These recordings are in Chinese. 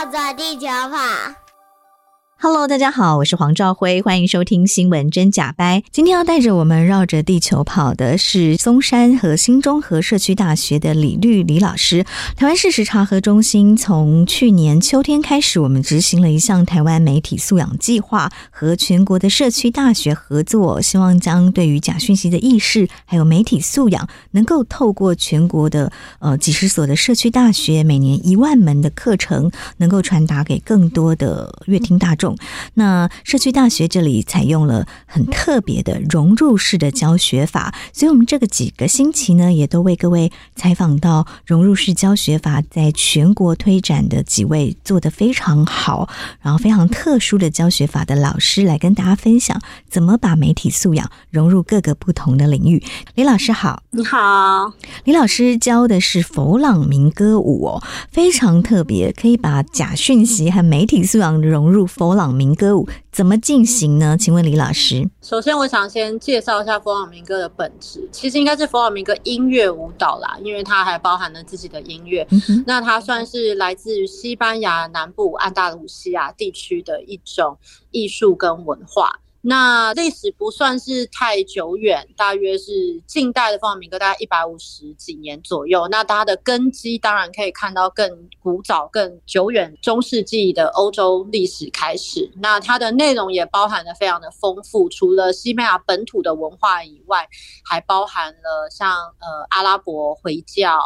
绕着地球跑。Hello，大家好，我是黄兆辉，欢迎收听新闻真假掰。今天要带着我们绕着地球跑的是松山和新中和社区大学的李律李老师。台湾事实查核中心从去年秋天开始，我们执行了一项台湾媒体素养计划，和全国的社区大学合作，希望将对于假讯息的意识，还有媒体素养，能够透过全国的呃几十所的社区大学，每年一万门的课程，能够传达给更多的乐听大众。那社区大学这里采用了很特别的融入式的教学法，所以我们这个几个星期呢，也都为各位采访到融入式教学法在全国推展的几位做得非常好，然后非常 特殊的教学法的老师来跟大家分享，怎么把媒体素养融入各个不同的领域。李老师好，你好，李老师教的是佛朗明歌舞哦，非常特别，可以把假讯息和媒体素养融入佛朗。明歌舞怎么进行呢？请问李老师，首先我想先介绍一下佛朗明哥的本质，其实应该是佛朗明哥音乐舞蹈啦，因为它还包含了自己的音乐。嗯、那它算是来自于西班牙南部安达鲁西亚地区的一种艺术跟文化。那历史不算是太久远，大约是近代的佛朗明哥，大概一百五十几年左右。那它的根基当然可以看到更古早、更久远，中世纪的欧洲历史开始。那它的内容也包含的非常的丰富，除了西班牙本土的文化以外，还包含了像呃阿拉伯回教。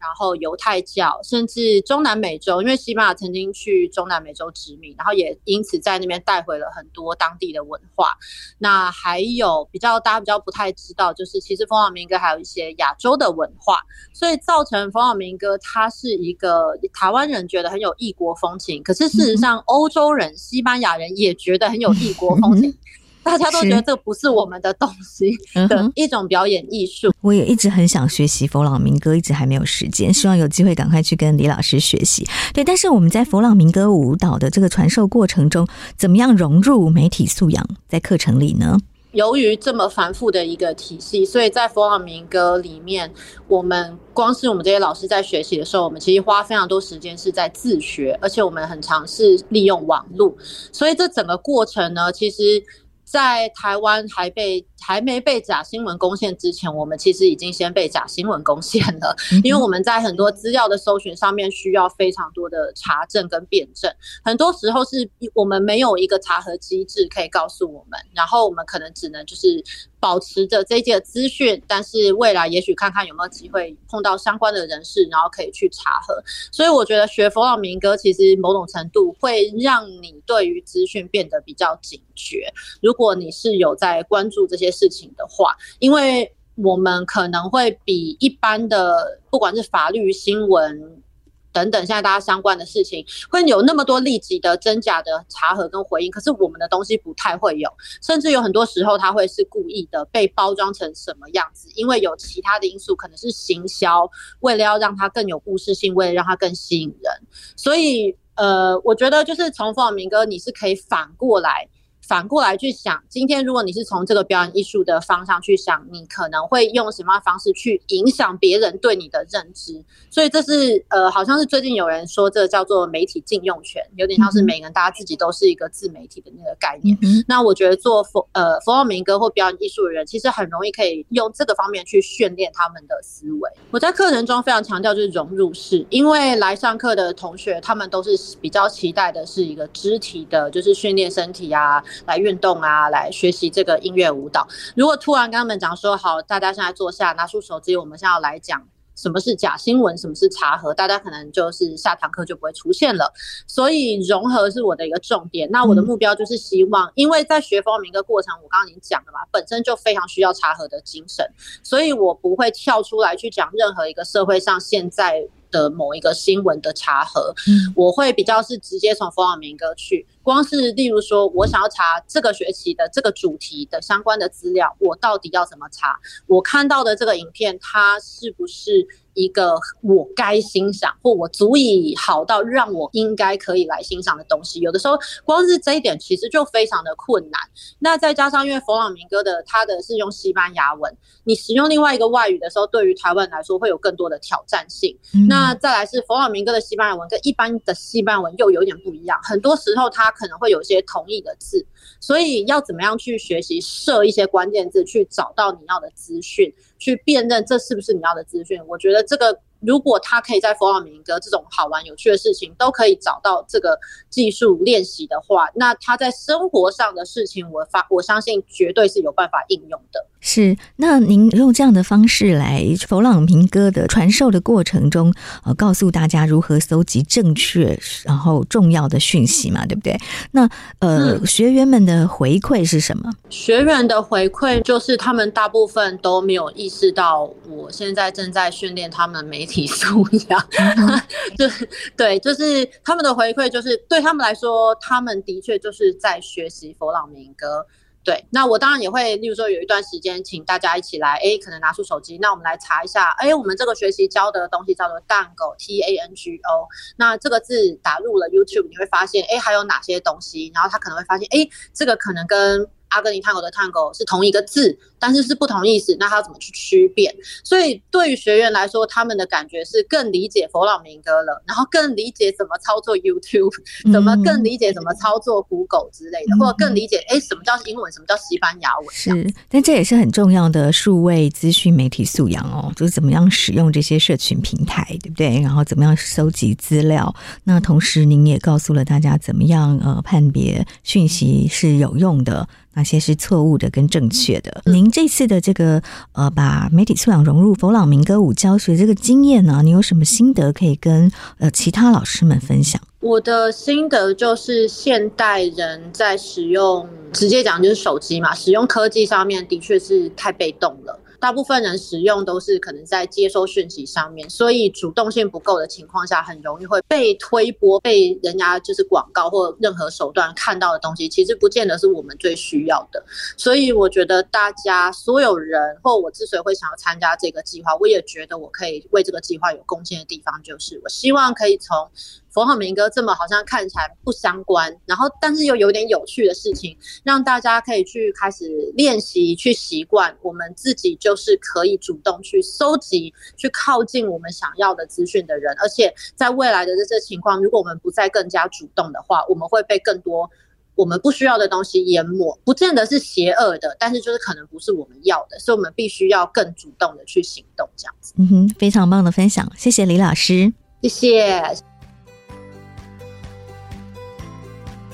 然后犹太教，甚至中南美洲，因为西班牙曾经去中南美洲殖民，然后也因此在那边带回了很多当地的文化。那还有比较大家比较不太知道，就是其实佛朗明哥还有一些亚洲的文化，所以造成佛朗明哥它是一个台湾人觉得很有异国风情，可是事实上欧洲人、西班牙人也觉得很有异国风情。大家都觉得这不是我们的东西的一种表演艺术。我也一直很想学习佛朗明哥，一直还没有时间，希望有机会赶快去跟李老师学习。对，但是我们在佛朗明哥舞蹈的这个传授过程中，怎么样融入媒体素养在课程里呢？由于这么繁复的一个体系，所以在佛朗明哥里面，我们光是我们这些老师在学习的时候，我们其实花非常多时间是在自学，而且我们很尝试利用网络，所以这整个过程呢，其实。在台湾还被还没被假新闻攻陷之前，我们其实已经先被假新闻攻陷了，因为我们在很多资料的搜寻上面需要非常多的查证跟辩证，很多时候是我们没有一个查核机制可以告诉我们，然后我们可能只能就是。保持着这一届资讯，但是未来也许看看有没有机会碰到相关的人士，然后可以去查核。所以我觉得学佛朗明哥其实某种程度会让你对于资讯变得比较警觉。如果你是有在关注这些事情的话，因为我们可能会比一般的不管是法律新闻。等等，现在大家相关的事情会有那么多立即的真假的查核跟回应，可是我们的东西不太会有，甚至有很多时候它会是故意的被包装成什么样子，因为有其他的因素，可能是行销，为了要让它更有故事性，为了让它更吸引人，所以呃，我觉得就是从佛朗明哥，你是可以反过来。反过来去想，今天如果你是从这个表演艺术的方向去想，你可能会用什么样的方式去影响别人对你的认知？所以这是呃，好像是最近有人说这叫做媒体禁用权，有点像是每个人大家自己都是一个自媒体的那个概念。嗯、那我觉得做佛呃佛朗明哥或表演艺术的人，其实很容易可以用这个方面去训练他们的思维。我在课程中非常强调就是融入式，因为来上课的同学他们都是比较期待的是一个肢体的，就是训练身体啊。来运动啊，来学习这个音乐舞蹈。如果突然跟他们讲说，好，大家现在坐下，拿出手机，我们现在要来讲什么是假新闻，什么是查核，大家可能就是下堂课就不会出现了。所以融合是我的一个重点。那我的目标就是希望，因为在学佛朗明哥过程，我刚刚已经讲了嘛，本身就非常需要查核的精神，所以我不会跳出来去讲任何一个社会上现在的某一个新闻的查核，嗯，我会比较是直接从佛朗明哥去，光是例如说，我想要查这个学期的这个主题的相关的资料，我到底要怎么查？我看到的这个影片，它是不是一个我该欣赏，或我足以好到让我应该可以来欣赏的东西？有的时候，光是这一点其实就非常的困难。那再加上，因为佛朗明哥的他的是用西班牙文，你使用另外一个外语的时候，对于台湾来说会有更多的挑战性。嗯。那那再来是佛朗明哥的西班牙文跟一般的西班牙文又有点不一样，很多时候它可能会有一些同义的字，所以要怎么样去学习设一些关键字，去找到你要的资讯，去辨认这是不是你要的资讯。我觉得这个如果他可以在佛朗明哥这种好玩有趣的事情都可以找到这个技术练习的话，那他在生活上的事情，我发我相信绝对是有办法应用的。是，那您用这样的方式来佛朗明哥的传授的过程中，呃，告诉大家如何搜集正确然后重要的讯息嘛，对不对？那呃、嗯，学员们的回馈是什么？学员的回馈就是他们大部分都没有意识到，我现在正在训练他们媒体素养，嗯、就是对，就是他们的回馈就是对他们来说，他们的确就是在学习佛朗明哥。对，那我当然也会，例如说有一段时间，请大家一起来，哎，可能拿出手机，那我们来查一下，哎，我们这个学期教的东西叫做 Tango T A N G O，那这个字打入了 YouTube，你会发现，哎，还有哪些东西？然后他可能会发现，哎，这个可能跟阿根廷探戈的探戈是同一个字，但是是不同意思，那他怎么去区别？所以对于学员来说，他们的感觉是更理解佛朗明哥了，然后更理解怎么操作 YouTube，怎么更理解怎么操作 Google 之类的，嗯、或者更理解哎什么叫英文，什么叫西班牙文。是，但这也是很重要的数位资讯媒体素养哦，就是怎么样使用这些社群平台，对不对？然后怎么样收集资料？那同时您也告诉了大家怎么样呃判别讯息是有用的。哪些是错误的跟正确的？您这次的这个呃，把媒体素养融入佛朗明哥舞教学这个经验呢，你有什么心得可以跟呃其他老师们分享？我的心得就是，现代人在使用，直接讲就是手机嘛，使用科技上面的确是太被动了。大部分人使用都是可能在接收讯息上面，所以主动性不够的情况下，很容易会被推波，被人家就是广告或任何手段看到的东西，其实不见得是我们最需要的。所以我觉得大家所有人，或我之所以会想要参加这个计划，我也觉得我可以为这个计划有贡献的地方，就是我希望可以从。佛朗明哥这么好像看起来不相关，然后但是又有点有趣的事情，让大家可以去开始练习、去习惯，我们自己就是可以主动去搜集、去靠近我们想要的资讯的人。而且在未来的这些情况，如果我们不再更加主动的话，我们会被更多我们不需要的东西淹没。不见得是邪恶的，但是就是可能不是我们要的，所以我们必须要更主动的去行动。这样子，嗯哼，非常棒的分享，谢谢李老师，谢谢。